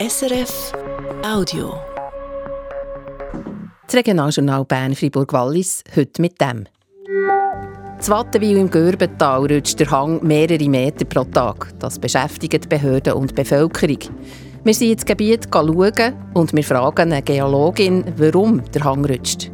SRF Audio. Das Regionaljournal Bern-Fribourg-Wallis, heute mit dem. Wattenwil im Görbental rutscht der Hang mehrere Meter pro Tag. Das beschäftigt Behörden und Bevölkerung. Wir sind ins Gebiet schauen und wir fragen eine Geologin, warum der Hang rutscht.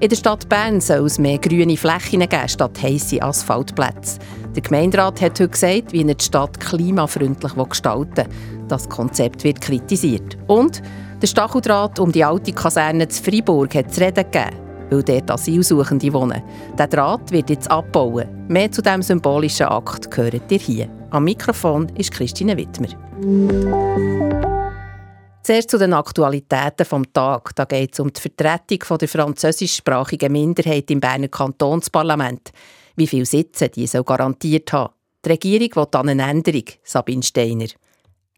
In der Stadt Bern soll es mehr grüne Flächen geben statt heisse Asphaltplätze. Der Gemeinderat hat heute gesagt, wie er die Stadt klimafreundlich gestalten will. Das Konzept wird kritisiert. Und der Stacheldraht um die alte Kaserne zu Freiburg hat zu reden gegeben, weil dort Asylsuchende wohnen. Der Draht wird jetzt abbauen. Mehr zu diesem symbolischen Akt gehört ihr hier. Am Mikrofon ist Christine Wittmer. Zuerst zu den Aktualitäten vom Tag. Da geht es um die Vertretung der französischsprachigen Minderheit im Berner Kantonsparlament. Wie viele Sitze die soll garantiert haben. Die Regierung will an eine Änderung, Sabine Steiner.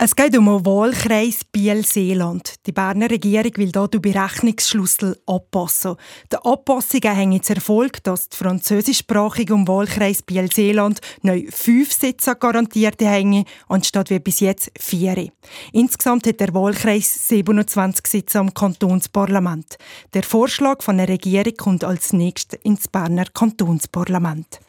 Es geht um den Wahlkreis Biel-Seeland. Die Berner Regierung will hier den Berechnungsschlüssel anpassen. Die Anpassungen haben zur Erfolg, dass die französischsprachige im Wahlkreis Biel-Seeland neu fünf Sitze garantiert haben, anstatt wie bis jetzt vier. Insgesamt hat der Wahlkreis 27 Sitze am Kantonsparlament. Der Vorschlag von der Regierung kommt als nächstes ins Berner Kantonsparlament.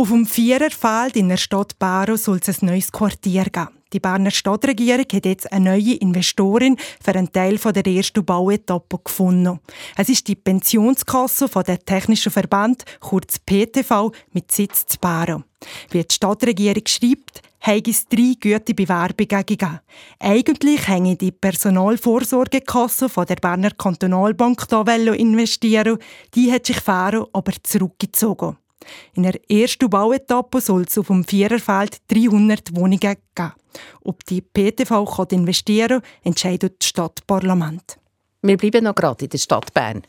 Auf dem Viererfeld in der Stadt Baro soll es ein neues Quartier geben. Die Berner Stadtregierung hat jetzt eine neue Investorin für einen Teil der ersten Bauetappe gefunden. Es ist die Pensionskasse von der Technischen Verband, kurz PTV, mit Sitz zu Baro. Wie die Stadtregierung schreibt, hat es drei gute Bewerbungen gegeben. Eigentlich hänge die Personalvorsorgekasse der Berner Kantonalbank da investieren. Die hat sich Faro aber zurückgezogen. In der ersten Bauetappe soll es auf dem Viererfeld 300 Wohnungen geben. Ob die PTV kann investieren kann, entscheidet das Stadtparlament. Wir bleiben noch gerade in der Stadt Bern.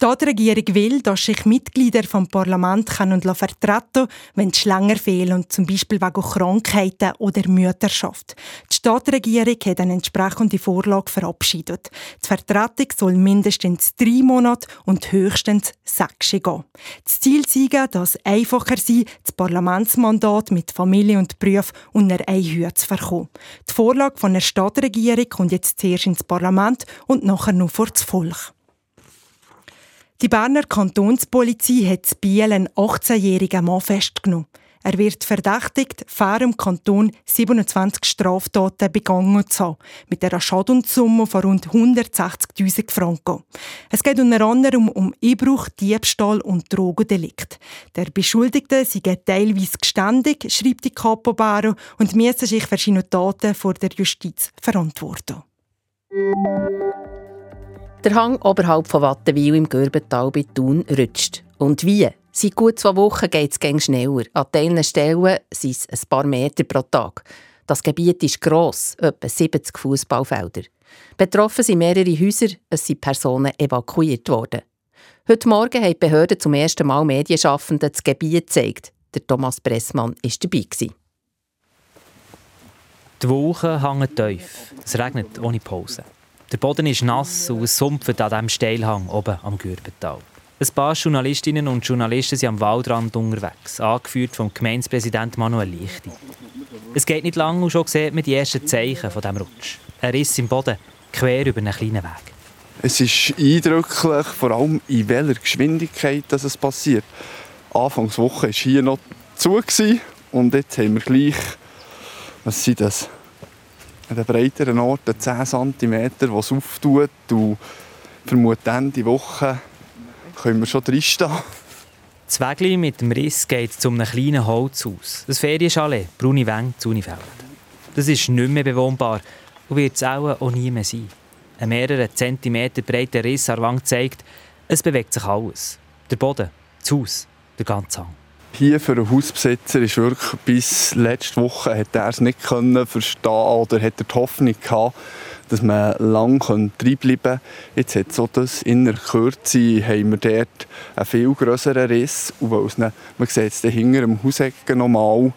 Die Stadtregierung will, dass sich Mitglieder vom Parlament können vertreten können, wenn die länger fehlen, zum Beispiel wegen Krankheiten oder Mütterschaft. Die Stadtregierung hat eine entsprechende Vorlage verabschiedet. Die Vertretung soll mindestens drei Monate und höchstens sechs gehen. Das Ziel sei, dass einfacher sei, das Parlamentsmandat mit Familie und Beruf unter eine Höhe zu verkommen. Die Vorlage von der Stadtregierung kommt jetzt zuerst ins Parlament und nachher nur vor das Volk. Die Berner Kantonspolizei hat in Biel einen 18-jährigen Mann festgenommen. Er wird verdächtigt, fair im Kanton 27 Straftaten begangen zu haben, mit einer Schadenssumme von rund 160.000 Franken. Es geht unter anderem um Einbruch, Diebstahl und Drogendelikt. Der Beschuldigte sei teilweise geständig, schreibt die Capo Baro, und müsse sich seine Taten vor der Justiz verantworten. Der Hang oberhalb von Wattenwil im Görbental bei Thun rutscht. Und wie? Seit gut zwei Wochen geht es schneller. An teilen Stellen sind es ein paar Meter pro Tag. Das Gebiet ist gross, etwa 70 Fußballfelder. Betroffen sind mehrere Häuser, es sind Personen evakuiert worden. Heute Morgen haben die Behörden zum ersten Mal Medienschaffenden das Gebiet gezeigt. Der Thomas Pressmann war dabei. Die Wolken hängen tief. Es regnet ohne Pause. Der Boden ist nass und es sumpft an diesem Steilhang oben am Gürbental. Ein paar Journalistinnen und Journalisten sind am Waldrand unterwegs, angeführt vom Gemeindepräsident Manuel Lichti. Es geht nicht lange und schon sieht man die ersten Zeichen von diesem Rutsch. Ein Riss im Boden, quer über einen kleinen Weg. Es ist eindrücklich, vor allem in welcher Geschwindigkeit dass es passiert. Anfangswoche war hier noch zu und jetzt haben wir gleich, was sind das, an den breiteren Orten 10 cm, die es auftut. Vermutlich Ende Woche können wir schon drinstehen. Das Wägli mit dem Riss geht zu einem kleinen Holzhaus. Das Ferienchalet, Bruni Weng, Zunifeld. Das ist nicht mehr bewohnbar und wird es auch, auch nie mehr sein. Ein mehrere Zentimeter breiter Riss an der Wand zeigt, es bewegt sich alles. Der Boden, das Haus, der ganze Hang hier für einen Hausbesitzer ist wirklich bis letzte Woche hat er es nicht können verstehen oder hat er die Hoffnung gehabt, dass man lange drinbleiben kann. Jetzt hat so das in der Kürze haben wir dort einen viel größeren Riss und weil es, man sieht es hinter dem Hausecken nochmal,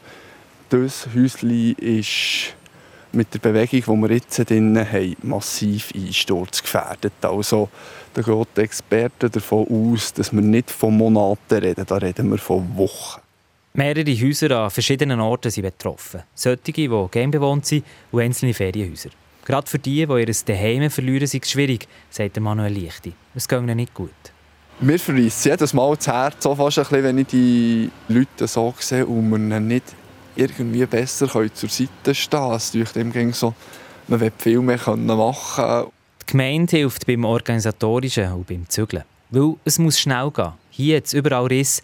das Häuschen ist mit der Bewegung, die wir jetzt drin haben, massiv einsturzgefährdet. Also da geht die Experten davon aus, dass wir nicht von Monaten reden, da reden wir von Wochen. Mehrere Häuser an verschiedenen Orten sind betroffen. Solche, die gerne bewohnt sind und einzelne Ferienhäuser. Gerade für die, die ihr Daheim verlieren, ist es schwierig, sagt Manuel Lichti. Es geht ihnen nicht gut. Mir verreisst jedes Mal das Herz, so fast ein bisschen, wenn ich die Leute so sehe und wir nicht irgendwie besser zur Seite stehen können. Es dem so, man will viel mehr machen können. Die Gemeinde hilft beim Organisatorischen und beim Zügeln. Weil es muss schnell gehen. Hier jetzt überall Riss.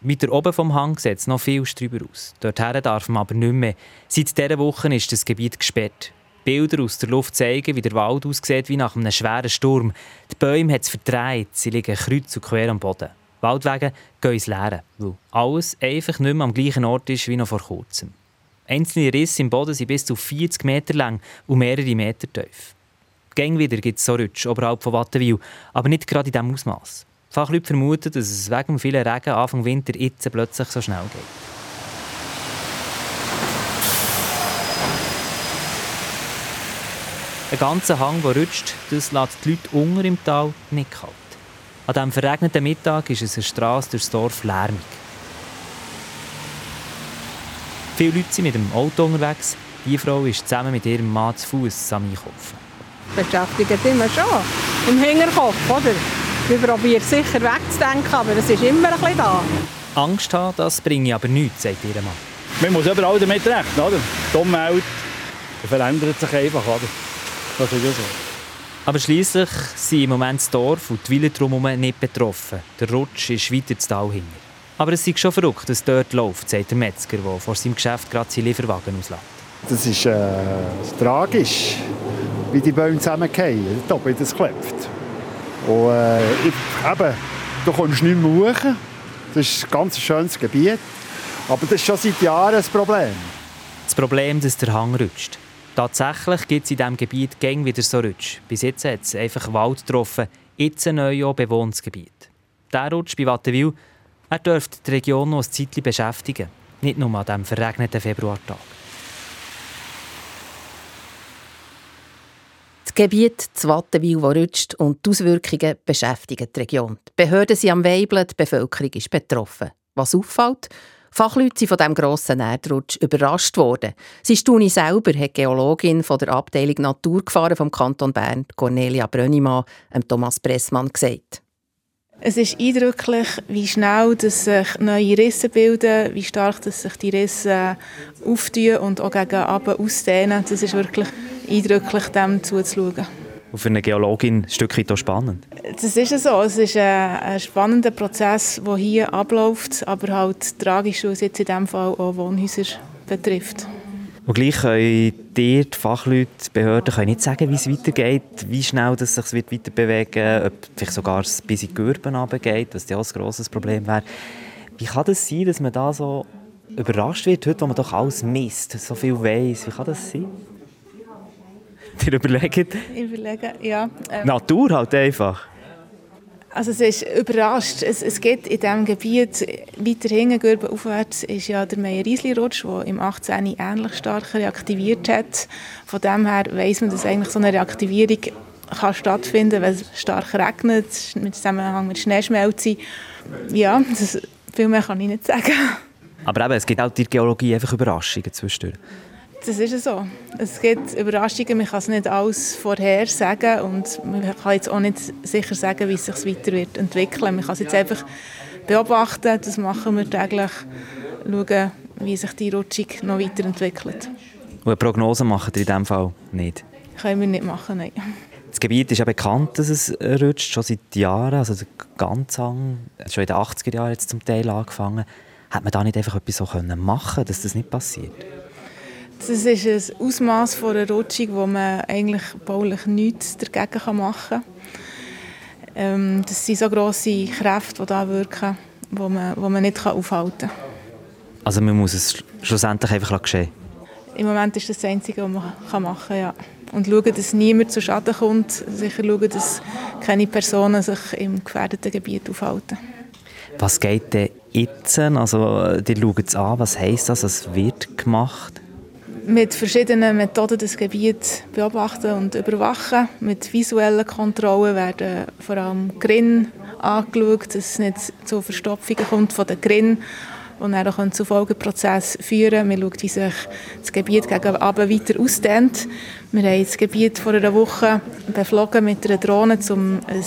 Weiter oben vom Hang sieht es noch viel drüber aus. Dorthin darf man aber nicht mehr. Seit dieser Woche ist das Gebiet gesperrt. Bilder aus der Luft zeigen, wie der Wald aussieht wie nach einem schweren Sturm. Die Bäume hat es verdreht, sie liegen kreuz und quer am Boden. Waldwege gehen ins Leere, weil alles einfach nicht mehr am gleichen Ort ist wie noch vor kurzem. Einzelne Risse im Boden sind bis zu 40 Meter lang und mehrere Meter tief. Gäng wieder gibt es so Rutsch oberhalb von Wattenwil, aber nicht gerade in diesem Ausmaß. Fachleute vermuten, dass es wegen dem vielen Regen Anfang Winter jetzt plötzlich so schnell geht. Ein ganzer Hang, der rutscht, das lässt die Leute unter im Tal nicht kalt. An diesem verregneten Mittag ist es eine Straße durchs Dorf lärmig. Viele Leute sind mit dem Auto unterwegs. Die Frau ist zusammen mit ihrem Mann zu Fuß am Einkaufen. Beschäftigt immer schon. Im Hinterkopf, oder? Wir probieren sicher wegzudenken, aber es ist immer ein bisschen da. Angst haben, das bringe aber nichts, sagt ihr Mann. Man muss überall damit rechnen, oder? Die Umwelt verändert sich einfach, oder? Das ist ja so. Aber schließlich sind im Moment das Dorf und die Wille drumherum nicht betroffen. Der Rutsch ist weiter ins Tal hinter. Aber es ist schon verrückt, dass es dort läuft, sagt der Metzger, der vor seinem Geschäft gerade seinen Lieferwagen auslässt. Das ist äh, tragisch, wie die Bäume zusammenfallen, da wie das klopft. Und äh, eben, du kommst nicht mehr hoch. Das ist ein ganz schönes Gebiet. Aber das ist schon seit Jahren ein Problem. Das Problem, dass der Hang rutscht. Tatsächlich gibt es in diesem Gebiet gäng wieder so Rutsch. Bis jetzt hat es einfach Wald getroffen, jetzt ein neues bewohntes Gebiet. Der Rutsch bei Wattenwil, er dürfte die Region noch ein Zeitchen beschäftigen. Nicht nur an diesem verregneten Februartag. Das Gebiet zu Wattenwil, das rutscht und die Auswirkungen beschäftigen die Region. Die Behörden sind am Weibeln, die Bevölkerung ist betroffen. Was auffällt? Fachleute sind von diesem grossen Erdrutsch überrascht worden. Sie Stuni selber hat Geologin von der Abteilung Naturgefahren vom Kanton Bern, Cornelia Brönnimann, Thomas Pressmann gesagt. Es ist eindrücklich, wie schnell dass sich neue Risse bilden, wie stark dass sich die Risse auftun und auch gegen ausdehnen. Das ist wirklich eindrücklich, dem zuzuschauen. Und für eine Geologin ein Stück weit spannend. Das ist so. Es ist ein, spannender Prozess, der hier abläuft, aber halt tragisch, weil es jetzt in diesem Fall auch Wohnhäuser betrifft. Und gleich können dir, die Fachleute, die Behörden, können nicht sagen, wie es weitergeht, wie schnell es sich weiter bewegen wird, ob vielleicht sogar bis in die Gürben runtergeht, was ja auch ein grosses Problem wäre. Wie kann das sein, dass man da so überrascht wird, heute, wo man doch alles misst, so viel weiss? Wie kann das sein? Dir überlegt? Überlegen, ja. Ähm. Natur halt einfach. Also es ist überrascht. Es, es gibt in diesem Gebiet weiter hinten, aufwärts, ist ja der Meyer-Riesli-Rutsch, der im 18. ähnlich stark reaktiviert hat. Von dem her weiss man, dass eigentlich so eine Reaktivierung kann stattfinden wenn es stark regnet, mit Zusammenhang mit Schneeschmelze. Ja, das, viel mehr kann ich nicht sagen. Aber eben, es gibt auch die Geologie einfach Überraschungen zwischendurch. Das ist so. Es gibt Überraschungen, man kann es nicht alles vorhersagen und man kann jetzt auch nicht sicher sagen, wie es sich weiter wird entwickeln. Man kann es jetzt einfach beobachten, das machen wir täglich, schauen, wie sich die Rutschung noch weiterentwickelt. Und eine Prognose machen Sie in diesem Fall nicht? Können wir nicht machen, nein. Das Gebiet ist ja bekannt, dass es rutscht, schon seit Jahren, also der ganze Hang, schon in den 80er Jahren jetzt zum Teil angefangen. Hätte man da nicht einfach etwas so machen können, dass das nicht passiert? Das ist ein Ausmaß von einer Rutschung, wo man eigentlich baulich nichts dagegen machen kann. Ähm, das sind so grosse Kräfte, die da wirken, die man, die man nicht aufhalten kann. Also man muss es schlussendlich einfach geschehen? Im Moment ist das das Einzige, was man machen kann, ja. Und schauen, dass niemand zu Schaden kommt. Sicher schauen, dass keine Personen sich im gefährdeten Gebiet aufhalten. Was geht denn jetzt? Also, die schauen es an. Was heisst das? Was wird gemacht? Mit verschiedenen Methoden das Gebiet beobachten und überwachen. Mit visuellen Kontrollen werden vor allem Grin angeschaut, dass es nicht zu Verstopfungen kommt von den Grin. die dann auch zu Folgeprozessen führen. Man schaut, wie sich das Gebiet gegen Abend weiter ausdehnt. Wir haben das Gebiet vor einer Woche beflogen mit einer Drohne, um ein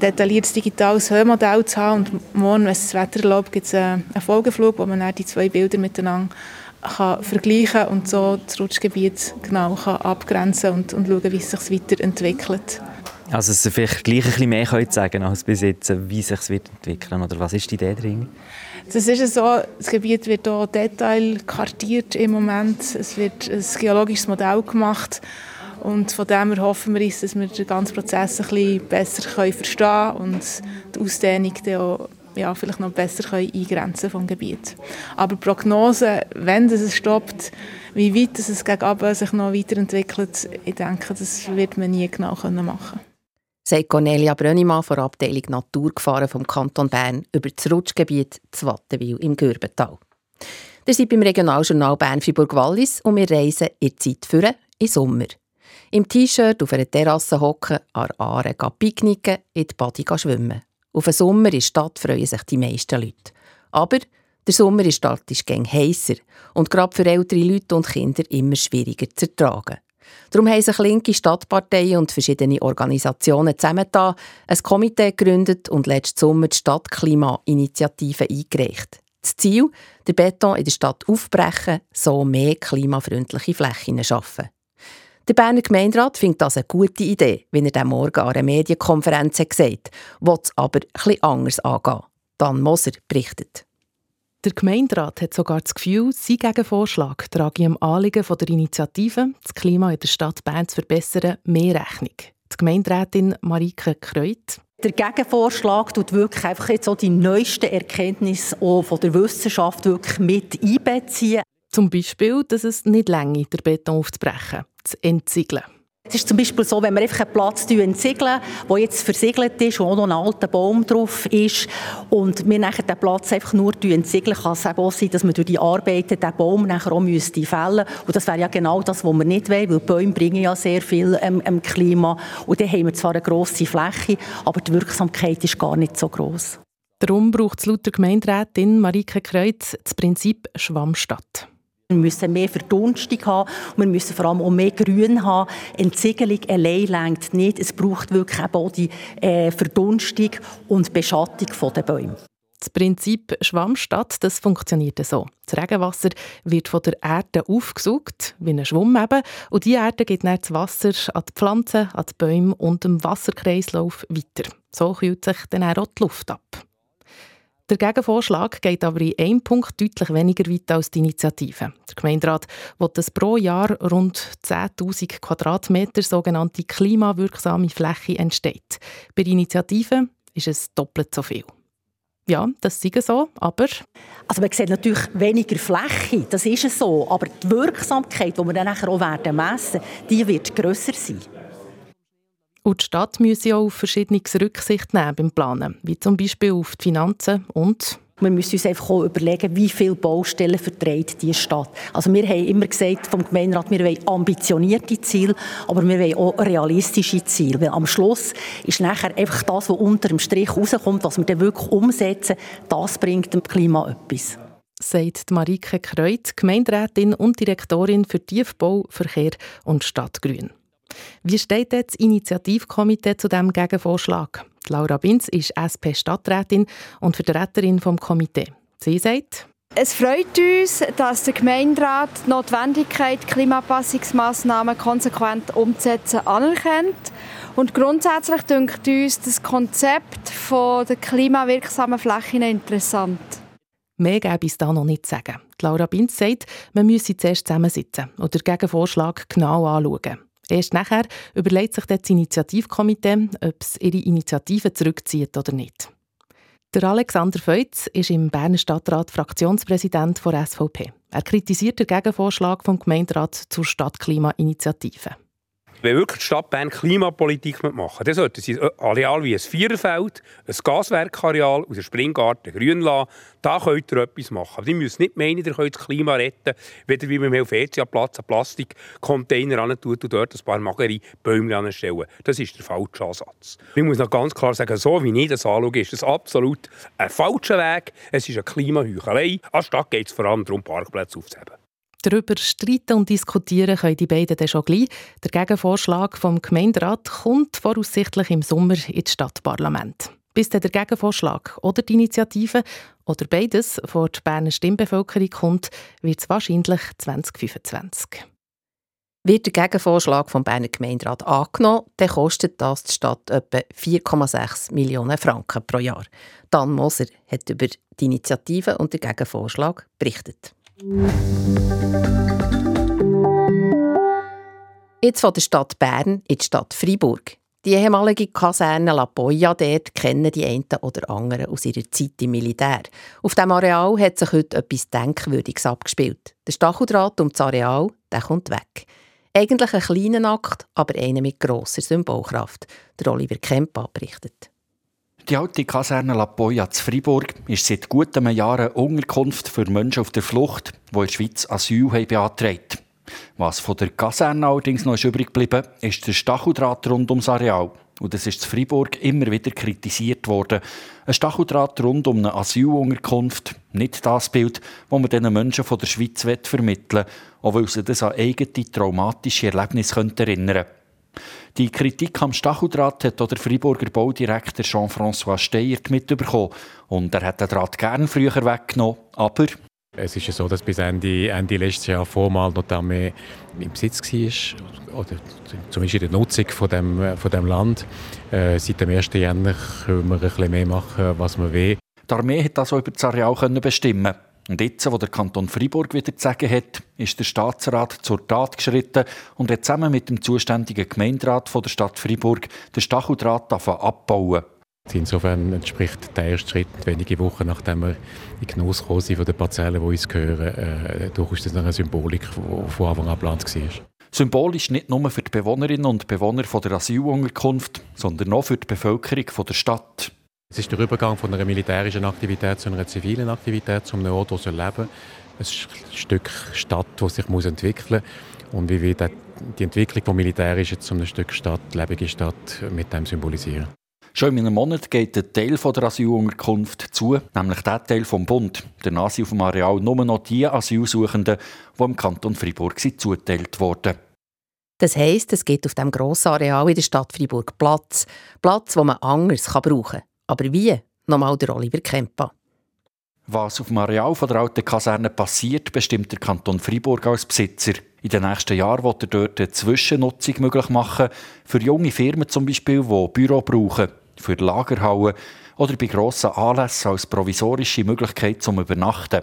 detailliertes digitales Höhenmodell zu haben. Und morgen, wenn es das Wetter erlaubt, gibt es einen Folgeflug, wo man dann die zwei Bilder miteinander kann vergleichen und so das Rutschgebiet genau kann abgrenzen und, und schauen, wie es sich weiterentwickelt. Also dass Sie vielleicht gleich ein bisschen mehr können sagen als bis jetzt, wie es sich wird entwickeln oder was ist die Idee drin? Das ist so, das Gebiet wird hier detailkartiert im Moment. Es wird ein geologisches Modell gemacht und von dem her hoffen wir uns, dass wir den ganzen Prozess ein bisschen besser verstehen können und die Ausdehnung dann auch ja, vielleicht noch besser können eingrenzen vom Gebiet. Aber Prognosen, wenn es stoppt, wie weit es gegen sich noch weiterentwickelt, ich denke, das wird man nie genau machen können sagt Cornelia Brönnimann von der Abteilung Naturgefahren vom Kanton Bern über das Rutschgebiet Zwattenwil im Gürbental. Wir sind beim Regionaljournal Bern-Fribourg-Wallis und wir reisen in die Zeit für in Sommer. Im T-Shirt auf einer Terrasse hocken, an Aare picknicken, in die Badi schwimmen. Auf den Sommer in der Stadt freuen sich die meisten Leute. Aber der Sommer in der Stadt ist gäng heißer und gerade für ältere Leute und Kinder immer schwieriger zu ertragen. Darum haben sich linke Stadtparteien und verschiedene Organisationen zusammengetan, ein Komitee gegründet und letzten Sommer die Stadtklimainitiative eingereicht. Das Ziel, den Beton in der Stadt aufbrechen, so mehr klimafreundliche Flächen schaffen. Der Berner Gemeinderat findet das eine gute Idee, wie er dem Morgen an einer Medienkonferenz gesagt hat, will es aber etwas anders angehen. Dan Moser berichtet. Der Gemeinderat hat sogar das Gefühl, sein Gegenvorschlag trage im Anliegen der Initiative, das Klima in der Stadt Bern zu verbessern, mehr Rechnung. Die Gemeinderätin Marike Kreut. Der Gegenvorschlag tut wirklich einfach jetzt auch die neuesten Erkenntnisse auch von der Wissenschaft wirklich mit einbeziehen. Zum Beispiel, dass es nicht länger der Beton aufzubrechen, zu entziegeln. Es ist zum Beispiel so, wenn wir einfach einen Platz entsiegeln, der jetzt versiegelt ist, wo noch ein alter Baum drauf ist, und wir nachher den Platz einfach nur entsiegeln, kann es auch sein, dass wir durch die Arbeiten den Baum nachher auch müsste fällen Und das wäre ja genau das, was wir nicht wollen, weil Bäume bringen ja sehr viel ähm, im Klima. Und dann haben wir zwar eine grosse Fläche, aber die Wirksamkeit ist gar nicht so gross. Darum braucht es laut der Gemeinderätin Marike Kreuz das Prinzip Schwammstadt. Wir müssen mehr Verdunstung haben wir müssen vor allem auch mehr Grün haben. Entsiegelung allein längt nicht. Es braucht wirklich auch die äh, Verdunstung und Beschattung der Bäume. Das Prinzip Schwammstadt das funktioniert so. Das Regenwasser wird von der Erde aufgesaugt, wie ein Schwamm eben, und die Erde gibt dann das Wasser an die Pflanzen, an die Bäume und im Wasserkreislauf weiter. So kühlt sich dann auch die Luft ab. Der Gegenvorschlag geht aber in einem Punkt deutlich weniger weit als die Initiative. Der Gemeinderat will, dass pro Jahr rund 10.000 Quadratmeter sogenannte klimawirksame Fläche entsteht. Bei der Initiative ist es doppelt so viel. Ja, das ist so, aber... Also man sieht natürlich weniger Fläche, das ist so, aber die Wirksamkeit, die wir dann auch messen werden, die wird grösser sein. Und die Stadt müsse auch auf Verschiedenes Rücksicht nehmen beim Planen, wie zum Beispiel auf die Finanzen und wir müssen uns einfach auch überlegen, wie viele Baustellen verträgt diese Stadt. Also wir haben immer gesagt vom Gemeinderat, wir wollen ambitionierte Ziele, aber wir wollen auch realistische Ziele. Weil am Schluss ist nachher einfach das, was unter dem Strich rauskommt, was wir dann wirklich umsetzen, das bringt dem Klima etwas sagt Marike Kreuz, Gemeinderätin und Direktorin für Tiefbau, Verkehr und Stadtgrün. Wie steht das Initiativkomitee zu diesem Gegenvorschlag? Laura Binz ist SP-Stadträtin und Vertreterin vom Komitee. Sie sagt, es freut uns, dass der Gemeinderat die Notwendigkeit, Klimaanpassungsmaßnahmen konsequent umzusetzen, anerkennt. Und grundsätzlich dünkt uns das Konzept der klimawirksamen Flächen interessant. Mehr gäbe es da noch nicht zu sagen. Laura Binz sagt, man müsse zuerst zusammensitzen und den Gegenvorschlag genau anschauen. Erst nachher überlegt sich das Initiativkomitee, ob es ihre Initiative zurückzieht oder nicht. Der Alexander Feutz ist im Berner Stadtrat Fraktionspräsident der SVP. Er kritisiert den Gegenvorschlag vom Gemeinderat zur Stadtklimainitiative. Wenn wirklich die Stadt Bern Klimapolitik machen dann sollten sie ein Areal wie ein Viererfeld, ein Gaswerkareal aus der Springgarten grün lassen. Da könnt ihr etwas machen. Aber die müssen nicht meinen, ihr könnt das Klima retten, weder wie man im Helvetia-Platz einen Plastikcontainer ran tut und dort ein paar magere Bäume anstellen. Das ist der falsche Ansatz. Ich muss noch ganz klar sagen, so wie ich das anschaue, ist das absolut ein falscher Weg. Es ist eine Klimaheuchelei. Als Stadt geht es vor allem darum, Parkplätze aufzuheben. Darüber streiten und diskutieren können die beiden dann schon gleich. Der Gegenvorschlag vom Gemeinderat kommt voraussichtlich im Sommer ins Stadtparlament. Bis dann der Gegenvorschlag oder die Initiative oder beides vor die Berner Stimmbevölkerung kommt, wird es wahrscheinlich 2025. Wird der Gegenvorschlag vom Berner Gemeinderat angenommen, dann kostet das die Stadt etwa 4,6 Millionen Franken pro Jahr. Dan Moser hat über die Initiative und den Gegenvorschlag berichtet. Jetzt von der Stadt Bern in die Stadt Freiburg. Die ehemalige Kaserne La Poya dort kennen die einen oder anderen aus ihrer Zeit im Militär. Auf dem Areal hat sich heute etwas Denkwürdiges abgespielt. Der Stacheldraht um das Areal der kommt weg. Eigentlich ein kleiner Akt, aber einer mit grosser Symbolkraft. Der Oliver Kempa berichtet. Die alte Kaserne La Poya zu Freiburg ist seit guten Jahren Unterkunft für Menschen auf der Flucht, die in der Schweiz Asyl haben beantragt Was von der Kaserne allerdings noch übrig geblieben ist der Stacheldraht rund ums Areal. Und das ist in Freiburg immer wieder kritisiert worden. Ein Stacheldraht rund um eine Asylunterkunft, nicht das Bild, das man diesen Menschen von der Schweiz vermitteln will, auch weil sie das an eigene traumatische Erlebnisse erinnern könnte. Die Kritik am Stacheldraht hat auch der Freiburger Baudirektor Jean-François Steyert mitbekommen. Und er hat den Draht gern früher weggenommen, aber... Es ist ja so, dass bis Ende, Ende letztes Jahr formal noch Armee im Besitz war, oder zumindest in der Nutzung von dem, von dem Land. Äh, seit dem 1. Januar können wir ein bisschen mehr machen, was wir wollen. Die Armee hat das auch über das Areal bestimmen und jetzt, wo der Kanton Freiburg wieder zu sagen hat, ist der Staatsrat zur Tat geschritten und hat zusammen mit dem zuständigen Gemeinderat von der Stadt Freiburg den Stacheldraht abbauen. Insofern entspricht der erste Schritt, wenige Wochen nachdem wir in Genuss gekommen sind von den Parzellen, die uns gehören, äh, durchaus das eine Symbolik, die von Anfang an geplant war. Symbolisch nicht nur für die Bewohnerinnen und Bewohner der Asylunterkunft, sondern auch für die Bevölkerung der Stadt. Es ist der Übergang von einer militärischen Aktivität zu einer zivilen Aktivität, zum einem Ort, wo leben soll. Ein Stück Stadt, das sich muss entwickeln muss. Und wie wir die Entwicklung vom Militärischen zu einem Stück Stadt, lebende Stadt, mit dem symbolisieren. Schon in einem Monat geht ein Teil der Asylunterkunft zu, nämlich der Teil vom Bund. Der Nasi auf dem Areal nur noch die Asylsuchenden, die im Kanton Freiburg zugeteilt wurden. Das heisst, es gibt auf dem grossen Areal in der Stadt Freiburg Platz. Platz, wo man anders brauchen kann. Aber wie? Nochmal der Oliver Kempa. Was auf dem Areal der alten Kaserne passiert, bestimmt der Kanton Freiburg als Besitzer. In den nächsten Jahren wird er dort eine Zwischennutzung möglich machen, für junge Firmen zum Beispiel, die Büro brauchen, für Lagerhallen oder bei grossen Anlässen als provisorische Möglichkeit zum Übernachten.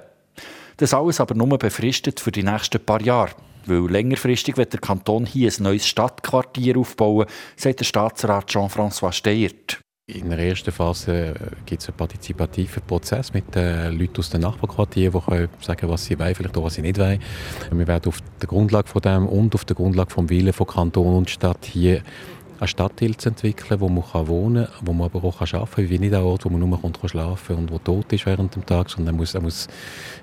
Das alles aber nur befristet für die nächsten paar Jahre. Weil längerfristig wird der Kanton hier ein neues Stadtquartier aufbauen, sagt der Staatsrat Jean-François Steyert. In der ersten Phase äh, gibt es einen partizipativen Prozess mit den Leuten aus den Nachbarquartieren, die können sagen was sie wollen, vielleicht auch, was sie nicht wollen. Wir werden auf der Grundlage von dem und auf der Grundlage vom Willen von Kanton und Stadt hier ein Stadtteil zu entwickeln, wo man kann wohnen kann, wo man aber auch arbeiten kann, wie nicht ein Ort, wo man nur kommt, schlafen und wo tot ist während dem Tag, sondern er muss, er muss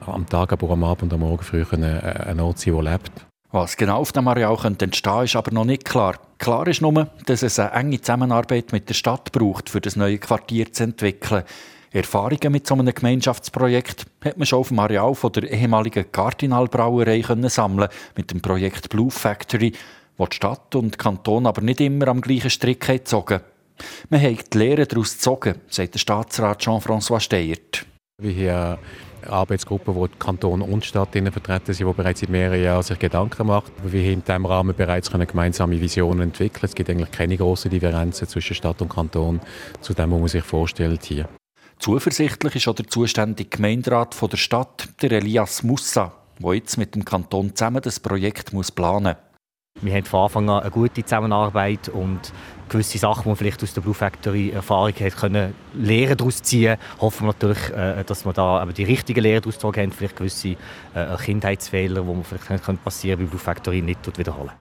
am Tag, aber am Abend und am Morgen früh ein Ort sein, der lebt. Was genau auf dem Areal könnte ist aber noch nicht klar. Klar ist nur, dass es eine enge Zusammenarbeit mit der Stadt braucht, für das neue Quartier zu entwickeln. Erfahrungen mit so einem Gemeinschaftsprojekt hat man schon auf dem Areal von der ehemaligen Cardinal-Brauerei sammeln mit dem Projekt Blue Factory, wo die Stadt und der Kanton aber nicht immer am gleichen Strick gezogen Man hat die Lehre daraus gezogen, sagt der Staatsrat Jean-François Steyert. Wir Arbeitsgruppe, wo Kanton und Stadt vertreten sind, die bereits seit mehreren Jahren sich Gedanken macht. Wir haben in diesem Rahmen bereits können gemeinsame Visionen entwickeln. Es gibt eigentlich keine großen Differenzen zwischen Stadt und Kanton zu dem, was man sich vorstellt hier. Zuversichtlich ist auch der zuständige Gemeinderat von der Stadt, der Elias Mussa, der jetzt mit dem Kanton zusammen das Projekt muss planen muss. Wir haben von Anfang an eine gute Zusammenarbeit und gewisse Sachen, die man vielleicht aus der Blue Factory Erfahrung hat, können Lehren daraus ziehen. Hoffen wir natürlich, äh, dass wir da die richtigen Lehren daraus gezogen haben, vielleicht gewisse äh, Kindheitsfehler, die man vielleicht passieren bei Blue Factory nicht wiederholen.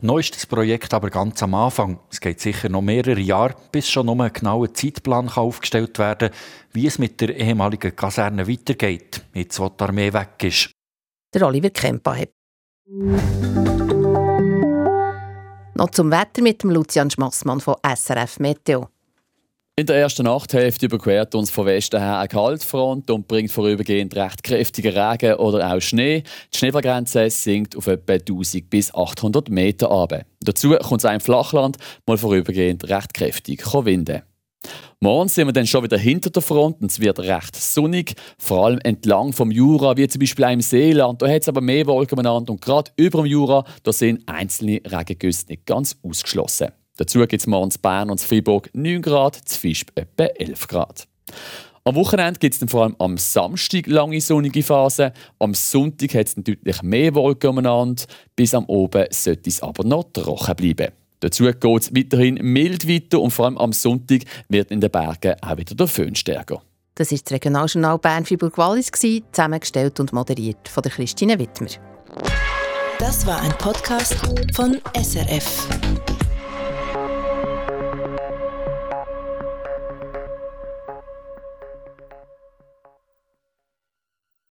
Noch ist das Projekt aber ganz am Anfang. Es geht sicher noch mehrere Jahre, bis schon noch ein genauer Zeitplan aufgestellt werden kann, wie es mit der ehemaligen Kaserne weitergeht, jetzt wo die Armee weg ist. Der Oliver Kempa hat. Noch zum Wetter mit dem Lucian Schmassmann von SRF Meteo. In der ersten Nachthälfte überquert uns von Westen her eine Kaltfront und bringt vorübergehend recht kräftigen Regen oder auch Schnee. Die Schneefallgrenze sinkt auf etwa 1000 bis 800 Meter ab. Dazu kommt es im Flachland mal vorübergehend recht kräftig winden. Morgen sind wir dann schon wieder hinter der Front und es wird recht sonnig, vor allem entlang vom Jura, wie zum Beispiel auch im Seeland. Da hat es aber mehr Wolken miteinander und gerade über dem Jura da sind einzelne Regengüsse nicht ganz ausgeschlossen. Dazu gibt es morgens Bern und Freiburg 9 Grad, zu Fischb etwa 11 Grad. Am Wochenende gibt es dann vor allem am Samstag lange sonnige Phasen. Am Sonntag hat es deutlich mehr Wolken umeinander. Bis am Oben sollte es aber noch trocken bleiben. Dazu geht es weiterhin mild weiter und vor allem am Sonntag wird in den Bergen auch wieder der Föhn stärker. Das ist das Regionaljournal Bern Fribourg Wallis zusammengestellt und moderiert von der Christine Wittmer. Das war ein Podcast von SRF.